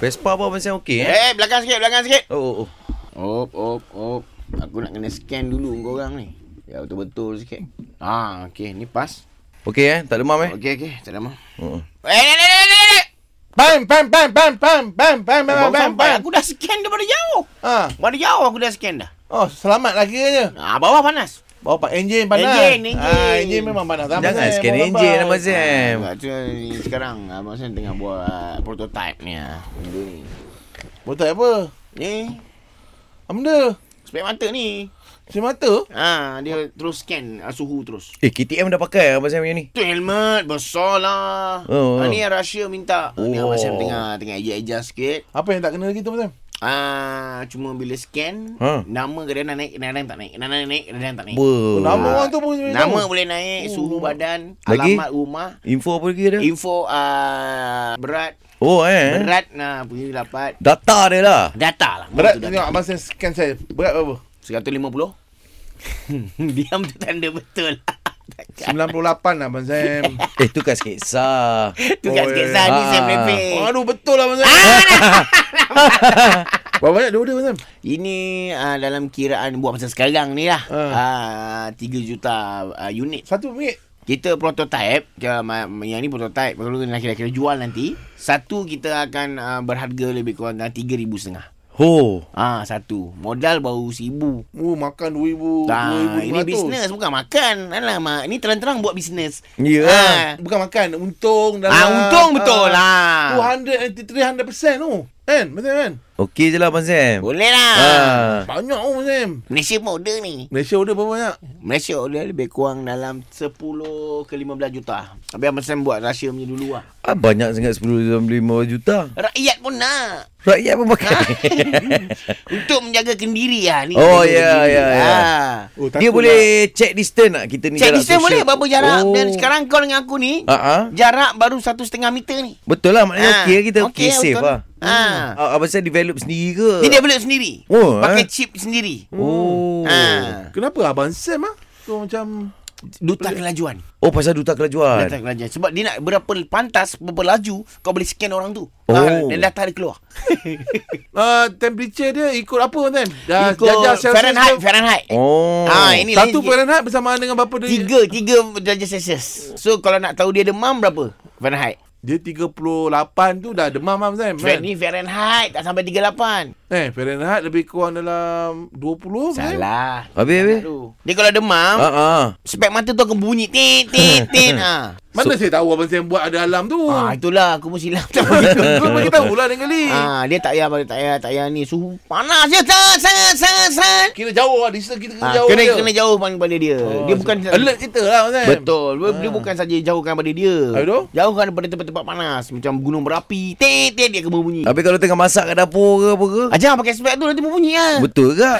Vespa apa Sam okey eh? Eh, belakang sikit, belakang sikit. Oh, oh, oh. Op, op, op. Aku nak kena scan dulu kau orang ni. Ya, betul-betul sikit. Ah, okey, ni pas. Okey eh? Tak demam eh? Okey, okey, tak ada mah. Oh. Eh, ni, ni, ni, ni, ni. Pam, pam, pam, pam, pam, pam, pam, pam, Baru pam, sampai. pam. Aku dah scan daripada jauh. Ha. Daripada jauh aku dah scan dah. Oh, selamat lagi je. Ah, bawah panas. Bawa pak enjin panas. Enjin, enjin. Ah, enjin memang panas. Sama Jangan saya, scan enjin Sam. Sebab tu ni sekarang Abang Sam tengah buat prototype ni ah. Benda ni. Betul apa? Ni, Apa benda? spek mata ni. Si mata? Ah, dia terus scan ah, suhu terus. Eh, KTM dah pakai Abang Sam punya ni. Tu helmet besar lah. Oh, Ah, oh. ni yang Russia minta. Oh. Ni Oh. Abang Sam tengah tengah adjust sikit. Apa yang tak kena lagi tu, Abang Sam? Ah, cuma bila scan, Ha. nama kadang-kadang naik, kadang-kadang tak naik. Kadang-kadang naik, kadang-kadang tak naik. Ber. Nama orang tu pun boleh Nama tahu. boleh naik, suhu Oh. badan, Lagi? alamat rumah, Info apa lagi ada? info uh, berat, Oh eh. berat nah punya dapat. Data dia lah. Data lah. Berat tengok Abang Sam scan saya. Berat berapa? 150. Diam tu tanda betul. 98 lah Abang Sam. Eh, tu kat sketsa. tu kat Oh, sketsa eh. ni Ah. saya merepek. Aduh, betul lah Abang Sam. Berapa banyak dia order Sam? Ini uh, dalam kiraan buat masa sekarang ni lah. Ah. Uh, 3 juta uh, unit. Satu minit. Kita prototype ya, Yang ni prototype Kalau nak kira-kira jual nanti Satu kita akan uh, Berharga lebih kurang dalam RM3,500 Ho. Ah satu Modal baru RM1,000 Oh, makan 2000. Nah, ini 2500. bisnes bukan makan. Alamak, ini terang-terang buat bisnes. Ya. Ah, Bukan makan, untung dalam. ah untung betul lah. 200 and 300% tu. Kan? Betul kan? Okey je lah Abang Sam. Boleh lah. Ah. Banyak tu Abang Sam. Malaysia pun order ni. Malaysia order berapa banyak? Malaysia order lebih kurang dalam 10 ke 15 juta. Habis Abang Sam buat rahsia punya dulu lah. Ah, banyak sangat 10 5 juta. Rakyat pun nak. Rakyat pun pakai. Untuk menjaga kendiri lah ni. Oh, ya, ya, ya. Ah. Oh, Dia boleh check distance tak kita ni Cek jarak distance social? boleh berapa jarak. Oh. Dan sekarang kau dengan aku ni. Ah. Jarak baru satu setengah meter ni. Betul lah maknanya Ah, okey kita okey okey, safe betul. lah. Ah. Ah, Abang Sam develop sendiri ke? Dia develop sendiri. Oh, Pakai eh? chip sendiri. Oh. Ah. Kenapa Abang Sam ah? Tu macam Duta kelajuan. Oh pasal duta kelajuan. Data kelajuan. Sebab dia nak berapa pantas, berapa laju, kau boleh scan orang tu. Oh. Ah, dan data dia keluar. uh, temperature dia ikut apa? Dah Ikut jajah Celsius Fahrenheit, ke? Fahrenheit. Oh. Ah, ini Satu sikit. Fahrenheit bersamaan dengan berapa dia? Tiga, tiga darjah Celsius. So, kalau nak tahu dia demam berapa? Fahrenheit. Dia 38 tu dah demam Abang Sam. Fahrenheit Kan? ni Fahrenheit, tak sampai 38. Eh, Fahrenheit lebih kurang dalam 20 Abang Sam. Salah. Habis habis. Dia kalau demam, ah. spek mata tu akan bunyi. Tit, tit, tit. ha. Mana saya tahu Abang Sam buat ada alam tu? Ah, itulah aku pun silap. Kau bagi tahu lah dengan kali. Ah, dia tak payah tak payah tak payah ni suhu panas je sangat sangat sangat sangat. Kira jauh lah. Distance kita kena Ah, jauh kena dia. kena jauh daripada dia. Oh, dia bukan Alert kita lah Sam. Betul. Dia, dia bukan saja jauhkan daripada dia. Aduh. Jauhkan daripada tempat-tempat panas macam gunung berapi. Tet tet dia akan berbunyi. Habis kalau tengah masak kat dapur ke apa ke? Ah, jangan pakai spek tu nanti berbunyi ah. Betul ke?